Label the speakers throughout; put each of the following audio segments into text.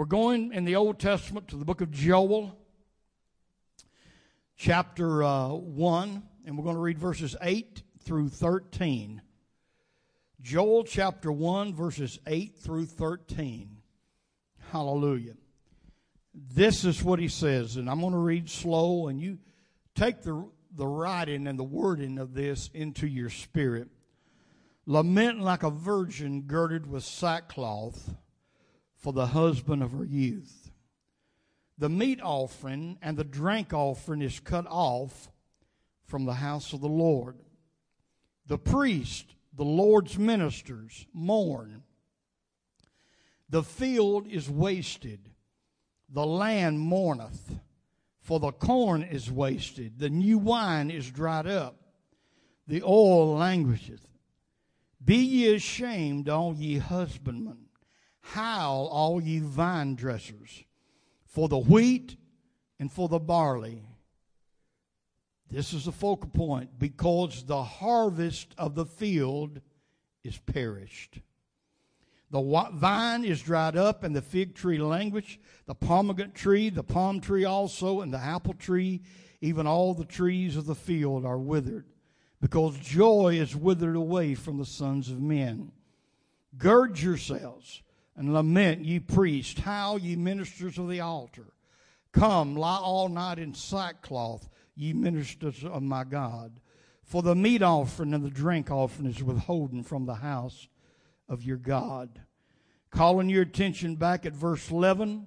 Speaker 1: We're going in the Old Testament to the book of Joel, chapter uh, 1, and we're going to read verses 8 through 13. Joel chapter 1, verses 8 through 13. Hallelujah. This is what he says, and I'm going to read slow, and you take the, the writing and the wording of this into your spirit. Lament like a virgin girded with sackcloth for the husband of her youth. The meat offering and the drink offering is cut off from the house of the Lord. The priest, the Lord's ministers, mourn. The field is wasted, the land mourneth, for the corn is wasted, the new wine is dried up, the oil languisheth. Be ye ashamed, all ye husbandmen Howl, all ye vine dressers, for the wheat and for the barley. This is the focal point because the harvest of the field is perished. The vine is dried up, and the fig tree languish, the pomegranate tree, the palm tree also, and the apple tree, even all the trees of the field are withered, because joy is withered away from the sons of men. Gird yourselves and lament, ye priests, howl, ye ministers of the altar. Come, lie all night in sackcloth, ye ministers of my God. For the meat offering and the drink offering is withholden from the house of your God. Calling your attention back at verse 11,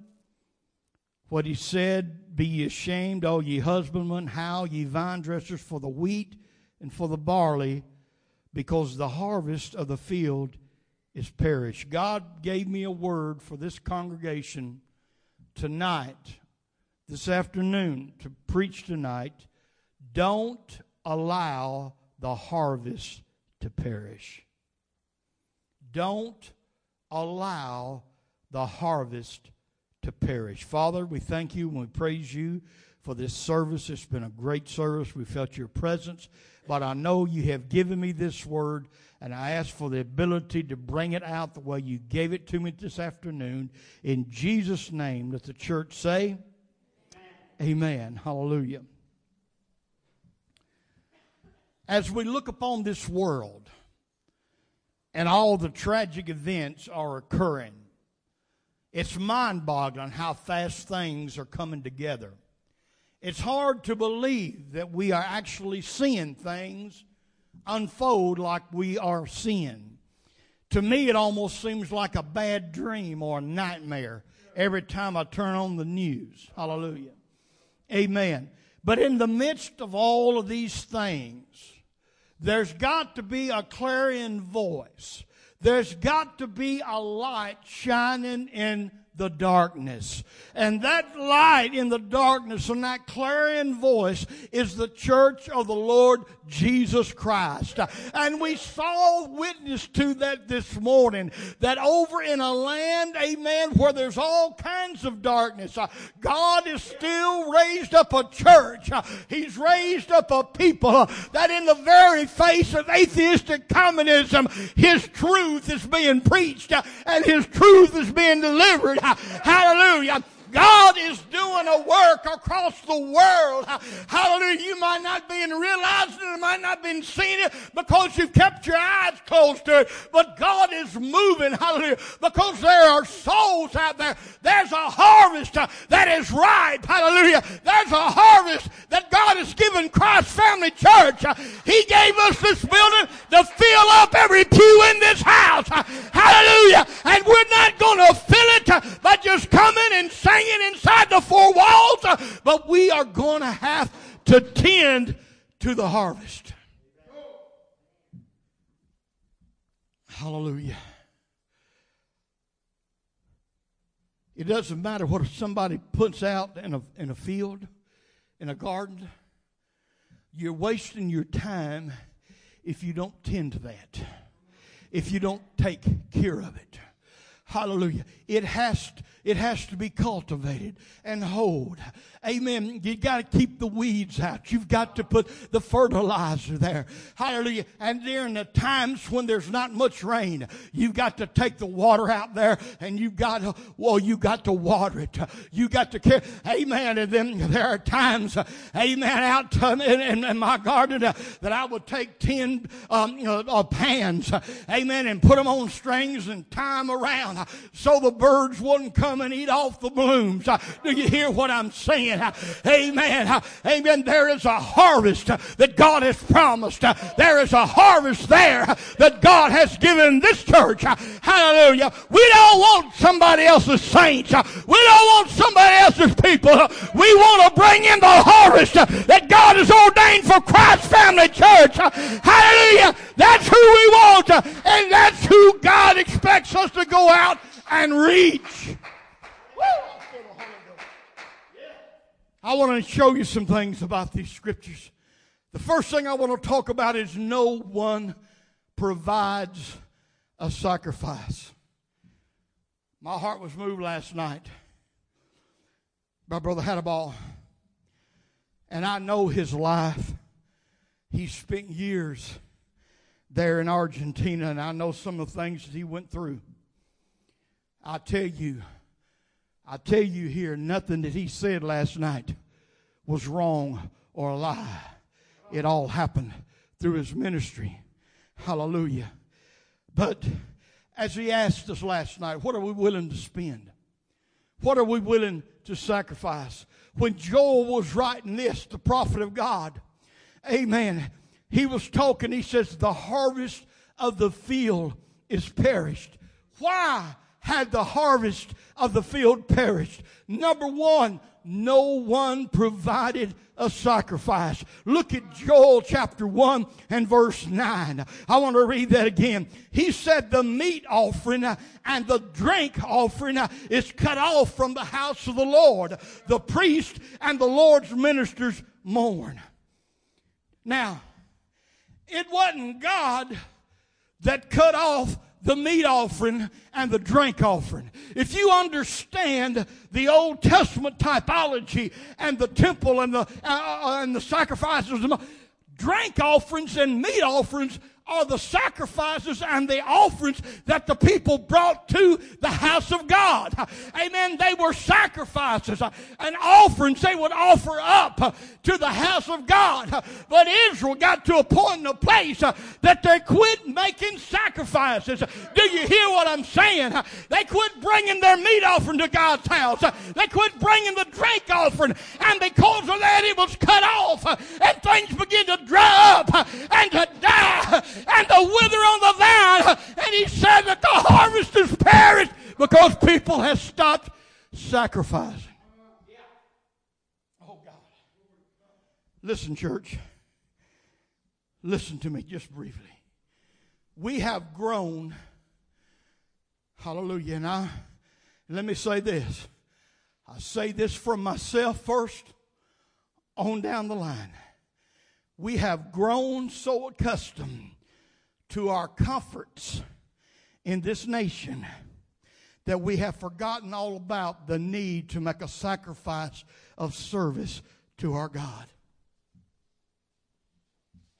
Speaker 1: what he said, Be ye ashamed, all ye husbandmen, howl, ye vine dressers, for the wheat and for the barley, because the harvest of the field is perish. God gave me a word for this congregation tonight, this afternoon, to preach tonight. Don't allow the harvest to perish. Don't allow the harvest to perish. Father, we thank you and we praise you for this service. It's been a great service. We felt your presence. But I know you have given me this word, and I ask for the ability to bring it out the way you gave it to me this afternoon. In Jesus' name, let the church say, Amen. Amen. Hallelujah. As we look upon this world, and all the tragic events are occurring, it's mind boggling how fast things are coming together. It's hard to believe that we are actually seeing things unfold like we are seeing. To me, it almost seems like a bad dream or a nightmare every time I turn on the news. Hallelujah. Amen. But in the midst of all of these things, there's got to be a clarion voice. There's got to be a light shining in the darkness. And that light in the darkness and that clarion voice is the church of the Lord Jesus Christ. And we saw witness to that this morning that over in a land, amen, where there's all kinds of darkness, uh, God is still raised up a church. Uh, he's raised up a people uh, that in the very face of atheistic communism, His truth is being preached and His truth is being delivered. Hallelujah. God is doing a work across the world. Hallelujah. You might not be in realizing it, might not be seeing it because you've kept your eyes closed to it. But God is moving. Hallelujah. Because there are souls out there. There's a harvest that is ripe. Hallelujah. There's a harvest that God has given Christ Family Church. He gave us this building to fill up every pew in this house. Hallelujah. And we're not going to fill it by just coming and singing inside the four walls, uh, but we are going to have to tend to the harvest. Hallelujah. It doesn't matter what somebody puts out in a, in a field, in a garden. You're wasting your time if you don't tend to that, if you don't take care of it. Hallelujah. It has, It has to be cultivated and hoed. Amen. You got to keep the weeds out. You've got to put the fertilizer there. Hallelujah. And during the times when there's not much rain, you've got to take the water out there and you've got to, well, you got to water it. You got to care. Amen. And then there are times, amen, out in, in, in my garden uh, that I would take 10 um, uh, pans, amen, and put them on strings and tie them around so the birds wouldn't come and eat off the blooms. Uh, do you hear what I'm saying? Uh, amen. Uh, amen. There is a harvest that God has promised. There is a harvest there that God has given this church. Hallelujah. We don't want somebody else's saints. We don't want somebody else's people. We want to bring in the harvest that God has ordained for Christ's family church. Hallelujah. That's who we want. And that's who God expects us to go out and reach. I want to show you some things about these scriptures. The first thing I want to talk about is no one provides a sacrifice. My heart was moved last night by Brother Hadaball. And I know his life. He spent years there in Argentina, and I know some of the things that he went through. I tell you, I tell you here, nothing that he said last night was wrong or a lie. It all happened through his ministry. Hallelujah. But as he asked us last night, what are we willing to spend? What are we willing to sacrifice? When Joel was writing this, the prophet of God, amen, he was talking, he says, the harvest of the field is perished. Why? Had the harvest of the field perished. Number one, no one provided a sacrifice. Look at Joel chapter 1 and verse 9. I want to read that again. He said the meat offering and the drink offering is cut off from the house of the Lord. The priest and the Lord's ministers mourn. Now, it wasn't God that cut off the meat offering and the drink offering. If you understand the Old Testament typology and the temple and the, uh, uh and the sacrifices, drink offerings and meat offerings are the sacrifices and the offerings that the people brought to the house of God. Amen. They were sacrifices uh, and offerings they would offer up uh, to the house of God. But Israel got to a point in a place uh, that they quit making sacrifices. Do you hear what I'm saying? They quit bringing their meat offering to God's house. They quit bringing the drink offering. And because of that, it was cut off and things began to dry up and to die and to wither on the vine. And he said that the harvest is perished because people have stopped sacrificing. Oh, God. Listen, church. Listen to me just briefly. We have grown. Hallelujah. And I, let me say this. I say this from myself first on down the line. We have grown so accustomed to our comforts in this nation that we have forgotten all about the need to make a sacrifice of service to our God.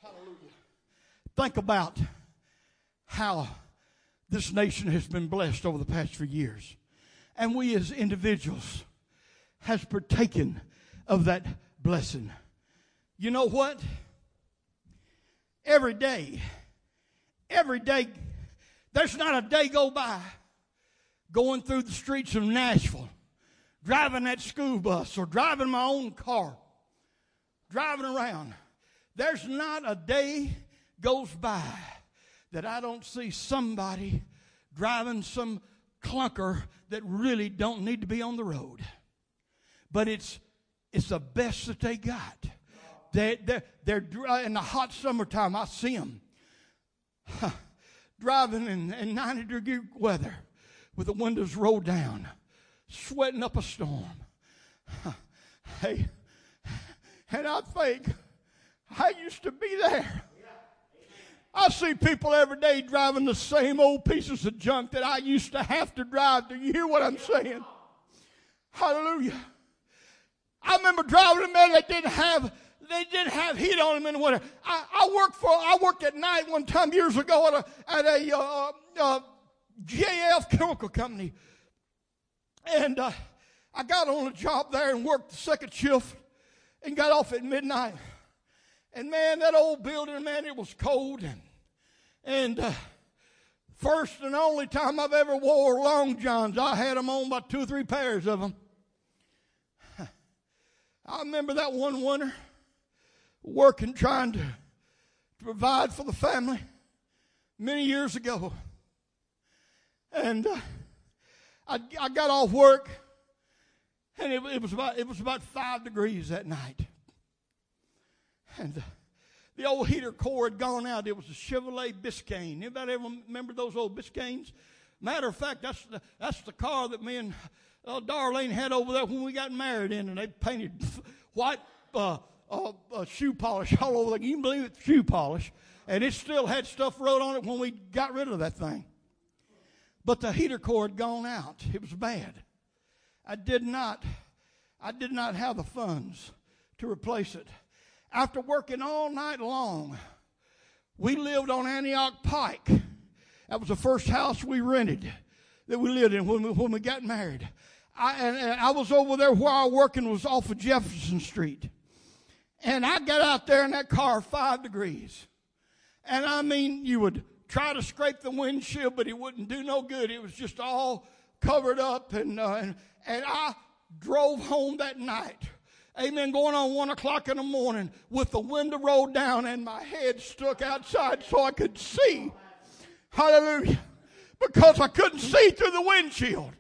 Speaker 1: Hallelujah. Think about how this nation has been blessed over the past few years. And we as individuals has partaken of that blessing. You know what? Every day every day, there's not a day go by going through the streets of Nashville, driving that school bus or driving my own car, driving around. There's not a day goes by that I don't see somebody driving some clunker that really don't need to be on the road. But it's it's the best that they got. They, they're, they're in the hot summertime. I see them driving in, in 90 degree weather with the windows rolled down, sweating up a storm. hey, and I think I used to be there. I see people every day driving the same old pieces of junk that I used to have to drive. Do you hear what I'm saying? Hallelujah. I remember driving a man that didn't have they didn't have heat on them in the winter. I, I worked for I worked at night one time years ago at a at a uh, uh, JF chemical company, and uh, I got on a job there and worked the second shift, and got off at midnight. And man, that old building, man, it was cold and and. Uh, First and only time I've ever wore long johns. I had them on about two or three pairs of them. I remember that one winter working, trying to, to provide for the family many years ago. And uh, I, I got off work, and it, it, was about, it was about five degrees that night. And uh, the old heater core had gone out. It was a Chevrolet Biscayne. Anybody ever remember those old Biscaynes? Matter of fact, that's the, that's the car that me and uh, Darlene had over there when we got married in, and they painted white uh, uh, shoe polish all over. The you can believe it, shoe polish, and it still had stuff wrote on it when we got rid of that thing. But the heater core had gone out. It was bad. I did not, I did not have the funds to replace it. After working all night long, we lived on Antioch Pike. That was the first house we rented that we lived in when we, when we got married. I, and, and I was over there was working was off of Jefferson Street. And I got out there in that car five degrees. And I mean, you would try to scrape the windshield, but it wouldn't do no good. It was just all covered up. And, uh, and, and I drove home that night. Amen. Going on one o'clock in the morning with the window rolled down and my head stuck outside so I could see. Hallelujah. Because I couldn't see through the windshield.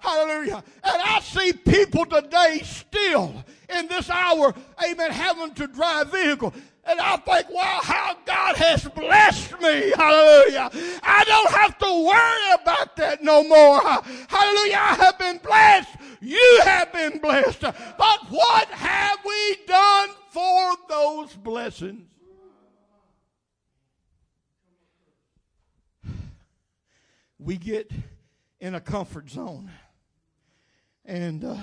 Speaker 1: Hallelujah. And I see people today still in this hour, amen, having to drive vehicle. And I think, wow, how God has blessed me. Hallelujah. I don't have to worry about that no more. Hallelujah. I have been blessed. You have been blessed. But what have we done for those blessings? We get in a comfort zone. And uh,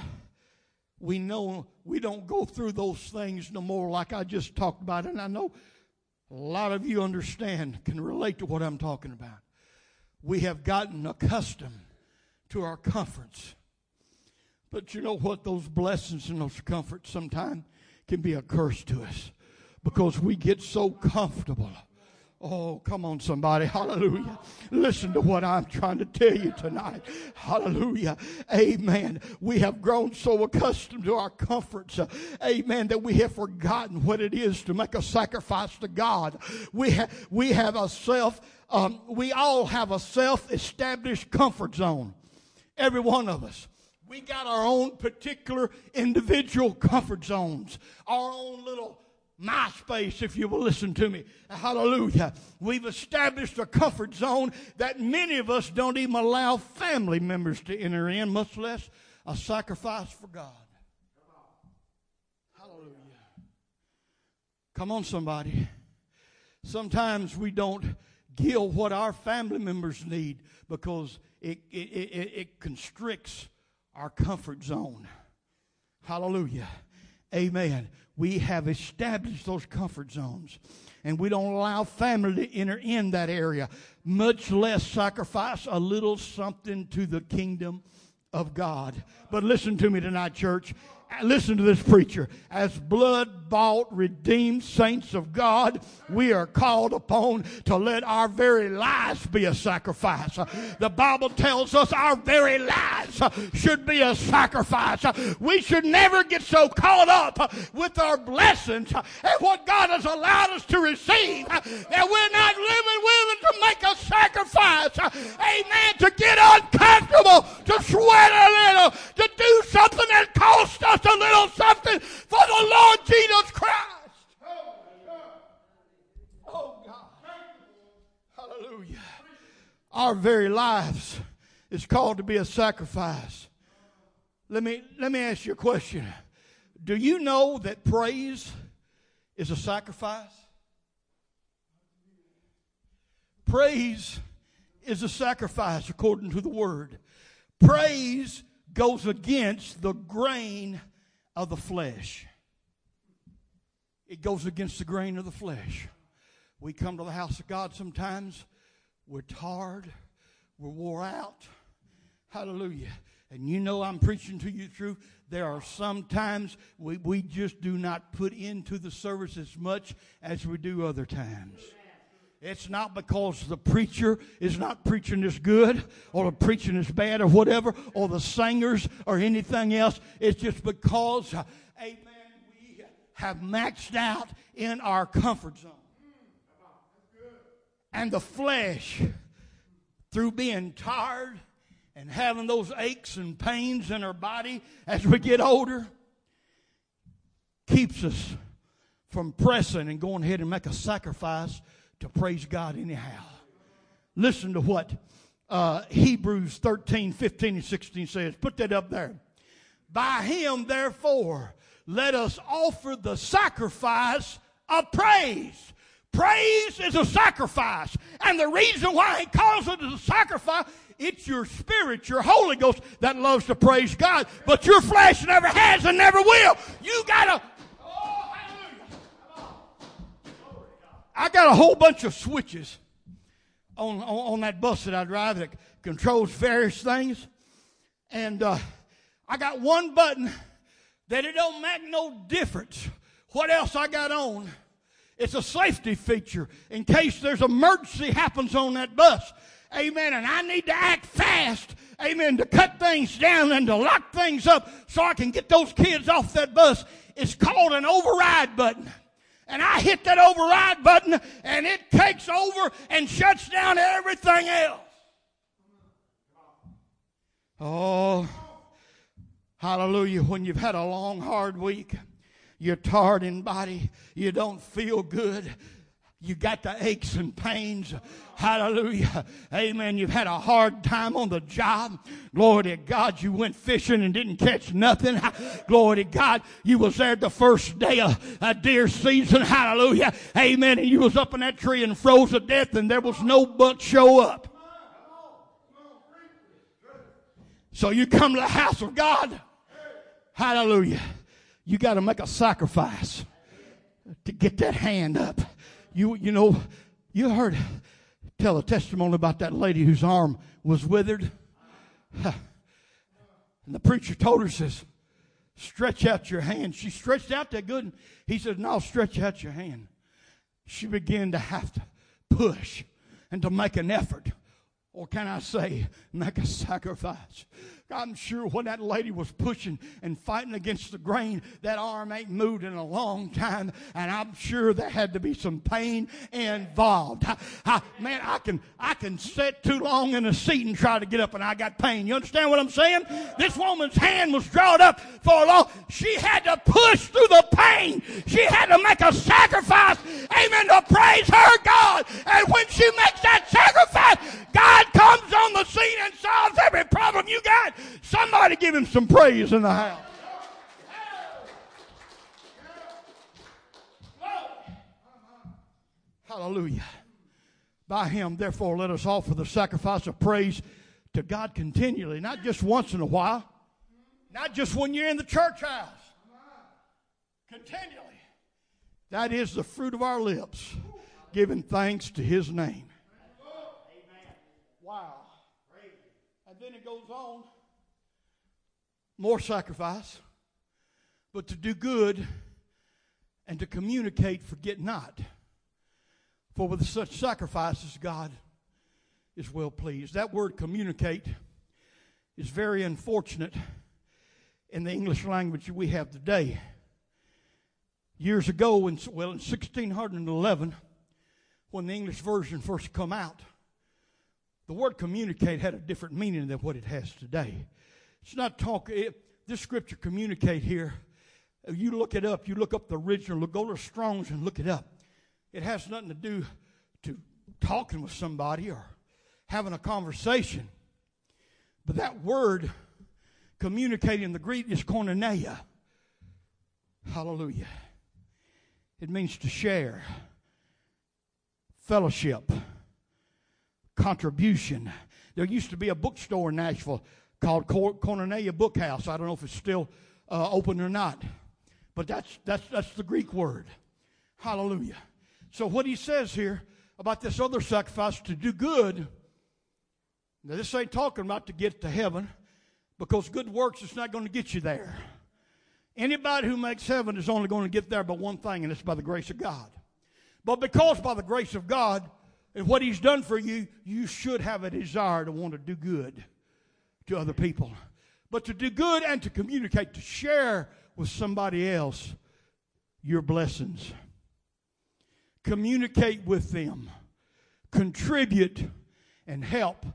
Speaker 1: we know we don't go through those things no more like I just talked about. And I know a lot of you understand, can relate to what I'm talking about. We have gotten accustomed to our comforts. But you know what? Those blessings and those comforts sometimes can be a curse to us because we get so comfortable Oh, come on, somebody. Hallelujah. Listen to what I'm trying to tell you tonight. Hallelujah. Amen. We have grown so accustomed to our comforts. Amen. That we have forgotten what it is to make a sacrifice to God. We, ha- we have a self, um, we all have a self established comfort zone. Every one of us. We got our own particular individual comfort zones, our own little MySpace, if you will listen to me. Hallelujah. We've established a comfort zone that many of us don't even allow family members to enter in, much less a sacrifice for God. Hallelujah. Come on, somebody. Sometimes we don't give what our family members need because it, it, it, it constricts our comfort zone. Hallelujah. Amen. We have established those comfort zones and we don't allow family to enter in that area, much less sacrifice a little something to the kingdom of God. But listen to me tonight, church listen to this preacher. As blood bought, redeemed saints of God, we are called upon to let our very lives be a sacrifice. The Bible tells us our very lives should be a sacrifice. We should never get so caught up with our blessings and what God has allowed us to receive that we're not living willing to make a sacrifice. Amen. To get uncomfortable, to sweat a little, to do something that costs us just a little something for the Lord Jesus Christ. Oh God. Hallelujah. Our very lives is called to be a sacrifice. Let me, let me ask you a question. Do you know that praise is a sacrifice? Praise is a sacrifice according to the word. Praise goes against the grain of the flesh. It goes against the grain of the flesh. We come to the house of God sometimes, we're tired, we're wore out. Hallelujah. And you know I'm preaching to you through. There are some times we, we just do not put into the service as much as we do other times. It's not because the preacher is not preaching as good or the preaching is bad or whatever or the singers or anything else. It's just because, uh, amen, we have maxed out in our comfort zone. And the flesh, through being tired and having those aches and pains in our body as we get older, keeps us from pressing and going ahead and make a sacrifice to praise God anyhow. Listen to what uh, Hebrews 13, 15, and 16 says. Put that up there. By him, therefore, let us offer the sacrifice of praise. Praise is a sacrifice. And the reason why he calls it a sacrifice, it's your spirit, your Holy Ghost that loves to praise God. But your flesh never has and never will. You gotta I got a whole bunch of switches on, on, on that bus that I drive that controls various things. And uh, I got one button that it don't make no difference what else I got on. It's a safety feature in case there's emergency happens on that bus. Amen. And I need to act fast. Amen. To cut things down and to lock things up so I can get those kids off that bus. It's called an override button and I hit that override button and it takes over and shuts down everything else. Oh, hallelujah. When you've had a long, hard week, you're tired in body, you don't feel good, you got the aches and pains. Hallelujah. Amen. You've had a hard time on the job. Glory to God. You went fishing and didn't catch nothing. Glory to God. You was there the first day of a deer season. Hallelujah. Amen. And you was up in that tree and froze to death and there was no buck show up. So you come to the house of God. Hallelujah. You got to make a sacrifice to get that hand up. You, you know, you heard tell a testimony about that lady whose arm was withered. And the preacher told her, says, stretch out your hand. She stretched out that good. And He said, no, stretch out your hand. She began to have to push and to make an effort. Or can I say, make a sacrifice? I'm sure when that lady was pushing and fighting against the grain, that arm ain't moved in a long time, and I'm sure there had to be some pain involved. I, I, man, I can I can sit too long in a seat and try to get up, and I got pain. You understand what I'm saying? This woman's hand was drawn up for a long. She had to push through the pain. She had to make a sacrifice. Amen. To praise her God, and when she makes that sacrifice, God comes on the scene and solves every problem you got. Somebody give him some in the house. Hallelujah. By him, therefore, let us offer the sacrifice of praise to God continually, not just once in a while, not just when you're in the church house. Continually. That is the fruit of our lips, giving thanks to his name. Wow. And then it goes on more sacrifice, but to do good and to communicate, forget not. For with such sacrifices, God is well pleased. That word communicate is very unfortunate in the English language we have today. Years ago, in, well, in 1611, when the English version first come out, the word communicate had a different meaning than what it has today. It's not talk. It, this scripture communicate here. You look it up. You look up the original. Go to Strong's and look it up. It has nothing to do to talking with somebody or having a conversation. But that word communicating in the Greek is koinonia. Hallelujah. It means to share, fellowship, contribution. There used to be a bookstore in Nashville called Koinonia Book House. I don't know if it's still uh, open or not, but that's, that's, that's the Greek word. Hallelujah. So, what he says here about this other sacrifice to do good, now this ain't talking about to get to heaven because good works is not going to get you there. Anybody who makes heaven is only going to get there by one thing, and it's by the grace of God. But because by the grace of God and what He's done for you, you should have a desire to want to do good to other people. But to do good and to communicate, to share with somebody else your blessings. Communicate with them, contribute, and help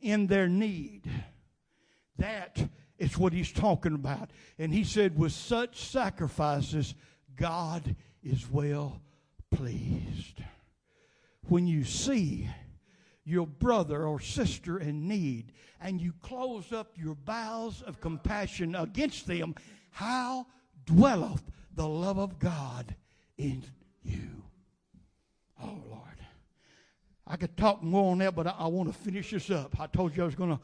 Speaker 1: in their need. That is what he's talking about. And he said, with such sacrifices, God is well pleased. When you see your brother or sister in need and you close up your bowels of compassion against them, how dwelleth the love of God in you? Oh, Lord. I could talk more on that, but I, I want to finish this up. I told you I was going to.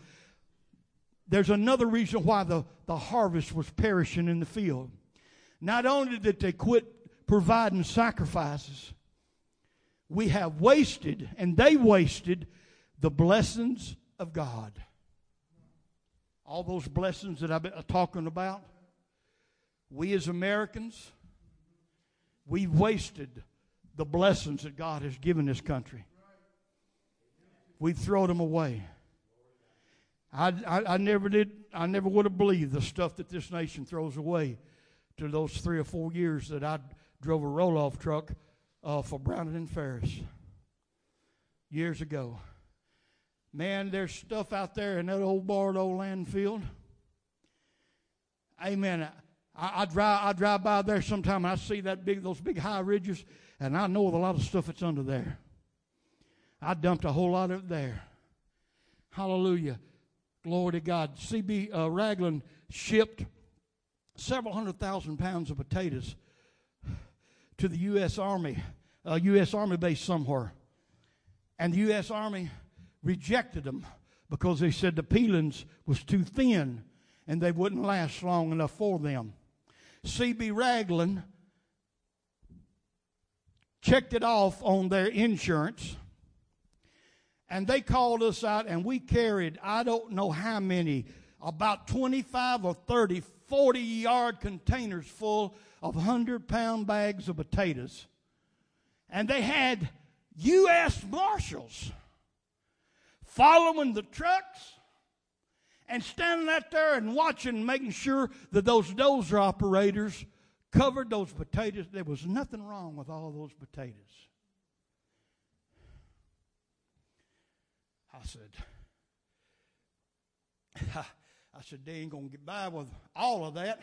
Speaker 1: There's another reason why the, the harvest was perishing in the field. Not only did they quit providing sacrifices, we have wasted, and they wasted, the blessings of God. All those blessings that I've been talking about, we as Americans, we've wasted the blessings that God has given this country. We've thrown them away. I, I, I never did, I never would have believed the stuff that this nation throws away to those three or four years that I drove a roll off truck uh, for Browning-Ferris years ago. Man, there's stuff out there in that old Bordeaux landfill. Amen. I, I, drive I drive by there sometime and I see that big those big high ridges, and I know of a lot of stuff that's under there. I dumped a whole lot of it there. Hallelujah. Glory to God. C.B. Uh, Ragland shipped several hundred thousand pounds of potatoes to the U.S. Army, uh, a U.S. Army base somewhere. And the U.S. Army rejected them because they said the peelings was too thin and they wouldn't last long enough for them. C.B. Ragland checked it off on their insurance and they called us out and we carried i don't know how many about 25 or 30 40 yard containers full of 100 pound bags of potatoes. And they had u.s marshals following the trucks and standing out there and watching making sure that those dozer operators covered those potatoes. There was nothing wrong with all those potatoes. I said, I said, they ain't going to get by with all of that.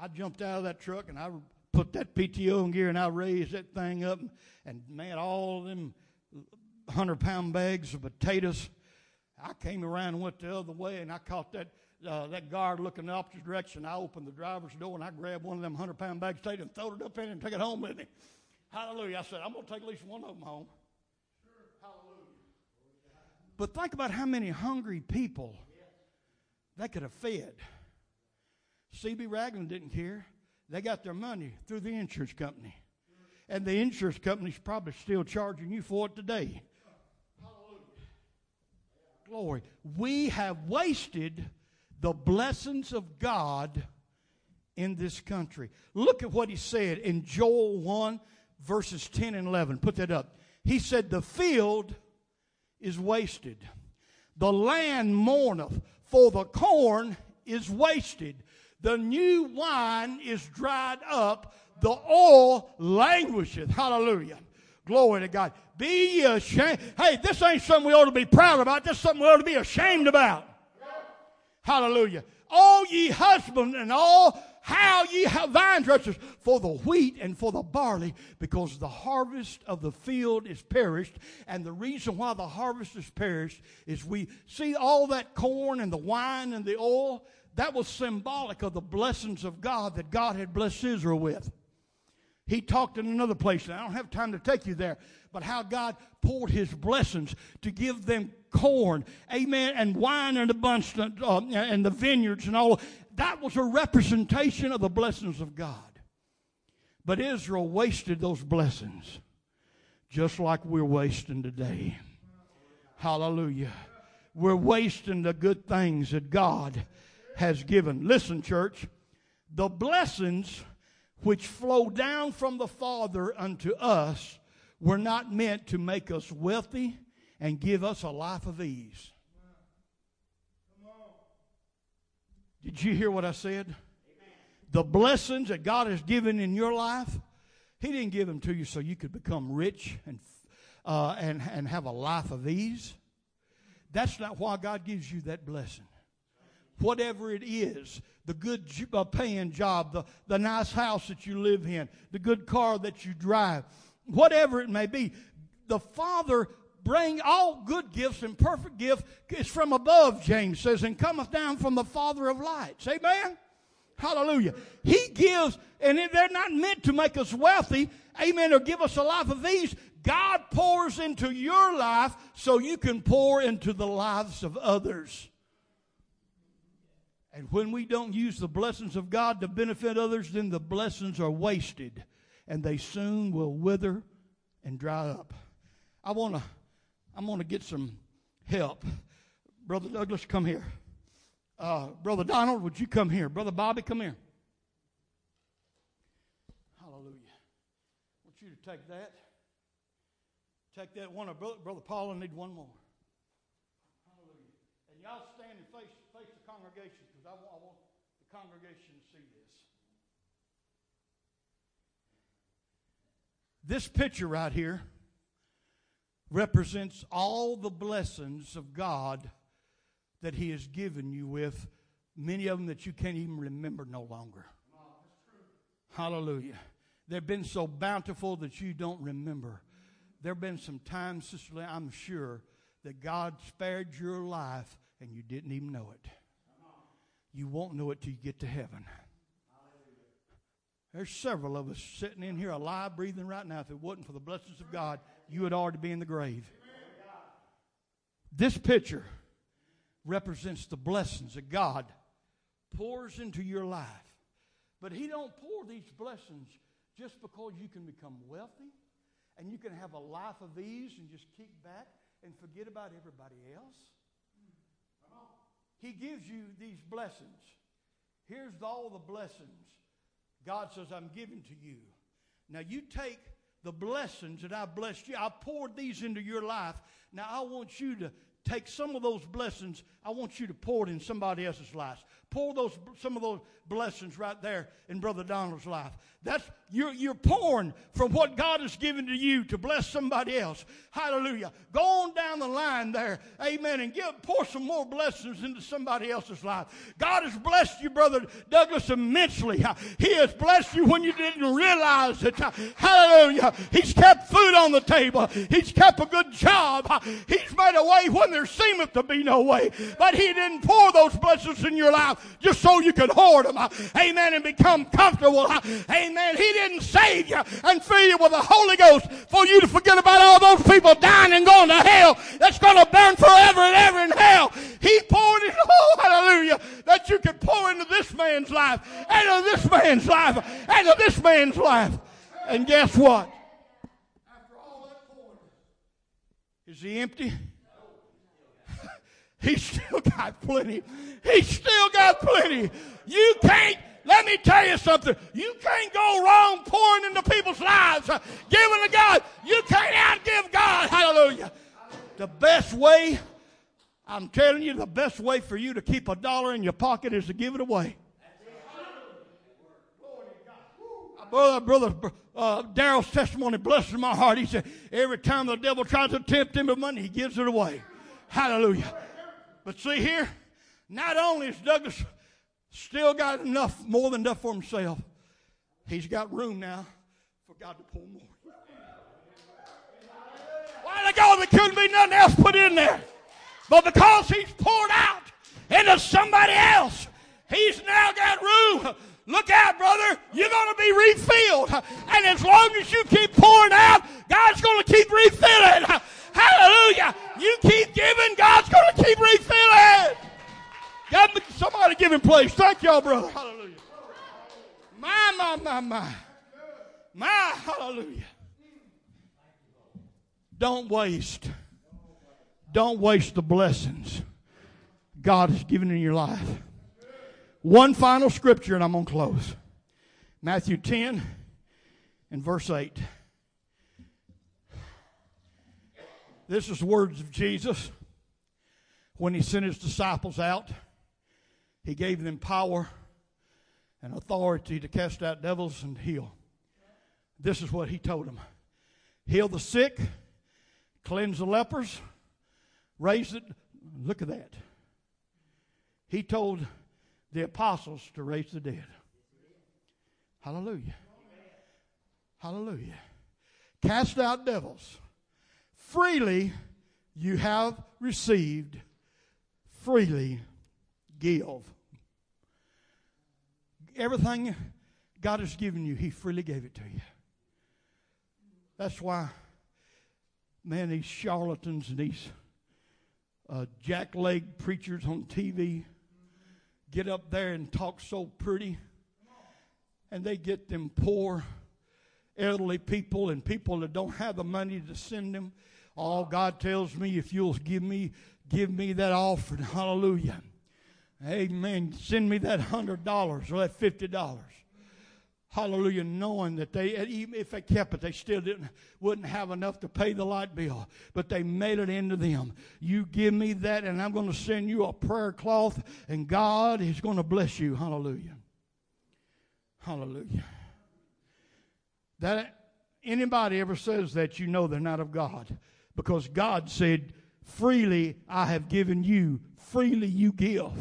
Speaker 1: I jumped out of that truck and I put that PTO in gear and I raised that thing up. And, and man, all of them 100 pound bags of potatoes. I came around and went the other way and I caught that. Uh, that guard looking the opposite direction. I opened the driver's door and I grabbed one of them 100 pound bags of potatoes and threw it up in and took it home with me. Hallelujah. I said, I'm going to take at least one of them home. Sure. Hallelujah. But think about how many hungry people they could have fed. C.B. Ragland didn't care. They got their money through the insurance company. And the insurance company's probably still charging you for it today. Glory. We have wasted the blessings of God in this country. Look at what he said in Joel 1, verses 10 and 11. Put that up. He said, The field is wasted. The land mourneth, for the corn is wasted. The new wine is dried up. The oil languisheth. Hallelujah. Glory to God. Be ye ashamed. Hey, this ain't something we ought to be proud about. This is something we ought to be ashamed about. Hallelujah. All ye husbands and all how ye have vine dressers for the wheat and for the barley, because the harvest of the field is perished. And the reason why the harvest is perished is we see all that corn and the wine and the oil. That was symbolic of the blessings of God that God had blessed Israel with. He talked in another place, and I don't have time to take you there, but how God poured his blessings to give them corn, amen, and wine and a bunch, uh, and the vineyards and all. That was a representation of the blessings of God. But Israel wasted those blessings just like we're wasting today. Hallelujah. We're wasting the good things that God has given. Listen, church, the blessings which flow down from the Father unto us were not meant to make us wealthy and give us a life of ease. Did you hear what I said? The blessings that God has given in your life, He didn't give them to you so you could become rich and, uh, and, and have a life of ease. That's not why God gives you that blessing. Whatever it is, the good uh, paying job, the, the nice house that you live in, the good car that you drive, whatever it may be, the Father bring all good gifts and perfect gift is from above, James says, and cometh down from the Father of lights. Amen? Hallelujah. He gives, and they're not meant to make us wealthy, amen, or give us a life of ease. God pours into your life so you can pour into the lives of others. And when we don't use the blessings of God to benefit others, then the blessings are wasted and they soon will wither and dry up. I want to I'm going to get some help. Brother Douglas, come here. Uh, Brother Donald, would you come here? Brother Bobby, come here. Hallelujah. I want you to take that. Take that one. Brother, Paul, I need one more. Hallelujah. And y'all stand and face, face the congregation because I want, I want the congregation to see this. This picture right here represents all the blessings of God that He has given you with, many of them that you can't even remember no longer. Hallelujah. They've been so bountiful that you don't remember. There have been some times, Sister Lee, I'm sure, that God spared your life and you didn't even know it. You won't know it till you get to heaven. There's several of us sitting in here alive, breathing right now. If it wasn't for the blessings of God, you would already be in the grave. This picture represents the blessings that God pours into your life. But he don't pour these blessings just because you can become wealthy and you can have a life of ease and just kick back and forget about everybody else. He gives you these blessings. Here's all the blessings God says, I'm giving to you. Now you take the blessings that I've blessed you. I poured these into your life. Now I want you to take some of those blessings. I want you to pour it in somebody else's life. Pour those some of those blessings right there in Brother Donald's life. That's you're, you're pouring from what God has given to you to bless somebody else. Hallelujah. Go on down the line there. Amen. And give, pour some more blessings into somebody else's life. God has blessed you, Brother Douglas, immensely. He has blessed you when you didn't realize it. Hallelujah. He's kept food on the table. He's kept a good job. He's made a way when there seemeth to be no way. But He didn't pour those blessings in your life just so you could hoard them. Amen. And become comfortable. Amen. He didn't save you and fill you with the Holy Ghost for you to forget about all those people dying and going to hell that's going to burn forever and ever in hell. He poured it, oh, hallelujah, that you could pour into this man's life, and into this man's life, and into this man's life. And guess what? After all that is he empty? He's still got plenty. He's still got plenty. You can't let me tell you something. You can't go wrong pouring into people's lives, uh, giving to God. You can't outgive God. Hallelujah. The best way, I'm telling you, the best way for you to keep a dollar in your pocket is to give it away. Brother, brother uh, Daryl's testimony blesses my heart. He said, every time the devil tries to tempt him with money, he gives it away. Hallelujah. But see here, not only is Douglas Still got enough, more than enough for himself. He's got room now for God to pour more. Why the God there couldn't be nothing else put in there. But because he's poured out into somebody else, he's now got room. Look out, brother. You're going to be refilled. And as long as you keep pouring out, God's going to keep refilling. Hallelujah. You keep giving, God's going to keep refilling. God, somebody give him praise. Thank y'all, brother. Hallelujah. My, my, my, my. My, hallelujah. Don't waste. Don't waste the blessings God has given in your life. One final scripture, and I'm going to close. Matthew 10 and verse 8. This is words of Jesus when he sent his disciples out. He gave them power and authority to cast out devils and heal. This is what he told them heal the sick, cleanse the lepers, raise it. Look at that. He told the apostles to raise the dead. Hallelujah. Hallelujah. Cast out devils. Freely you have received, freely give. Everything God has given you, He freely gave it to you. That's why, man, these charlatans and these uh, jackleg preachers on TV get up there and talk so pretty, and they get them poor, elderly people and people that don't have the money to send them. All God tells me, if you'll give me, give me that offering, hallelujah. Amen. Send me that hundred dollars or that fifty dollars. Hallelujah, knowing that they, even if they kept it, they still didn't, wouldn't have enough to pay the light bill. But they made it into them. You give me that, and I'm going to send you a prayer cloth, and God is going to bless you. Hallelujah. Hallelujah. That anybody ever says that, you know they're not of God. Because God said, freely I have given you, freely you give.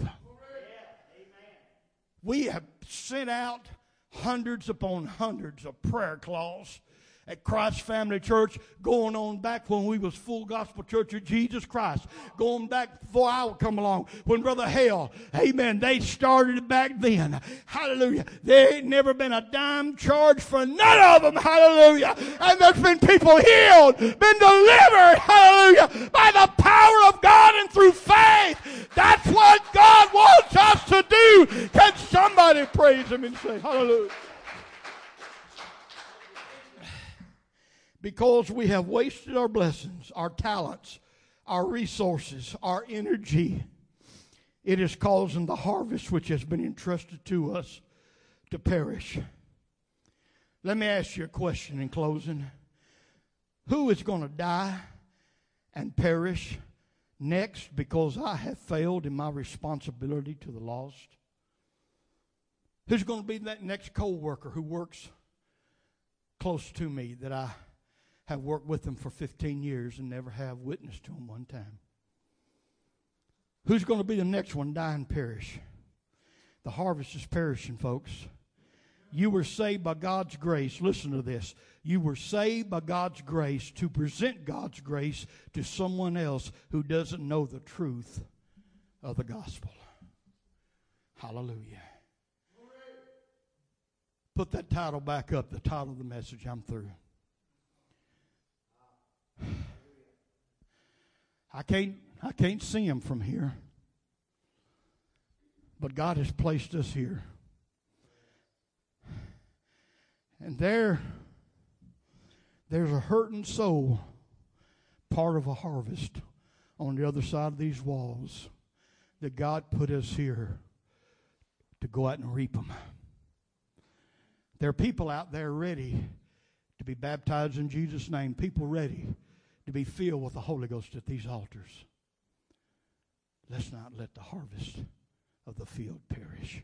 Speaker 1: We have sent out hundreds upon hundreds of prayer cloths at Christ Family Church, going on back when we was full gospel church of Jesus Christ, going back before I would come along, when Brother Hale, amen, they started it back then. Hallelujah. There ain't never been a dime charged for none of them. Hallelujah. And there's been people healed, been delivered, hallelujah, by the power of God and through faith. That's what God wants us to do. Can somebody praise Him and say, hallelujah. Because we have wasted our blessings, our talents, our resources, our energy. It is causing the harvest which has been entrusted to us to perish. Let me ask you a question in closing. Who is going to die and perish next because I have failed in my responsibility to the lost? Who's going to be that next co worker who works close to me that I have worked with them for 15 years and never have witnessed to them one time. Who's going to be the next one die and perish? The harvest is perishing, folks. You were saved by God's grace. Listen to this. You were saved by God's grace to present God's grace to someone else who doesn't know the truth of the gospel. Hallelujah. Put that title back up, the title of the message. I'm through. I can't I can't see him from here. But God has placed us here. And there there's a hurting soul, part of a harvest on the other side of these walls that God put us here to go out and reap them. There are people out there ready to be baptized in Jesus' name, people ready to be filled with the Holy Ghost at these altars. Let's not let the harvest of the field perish.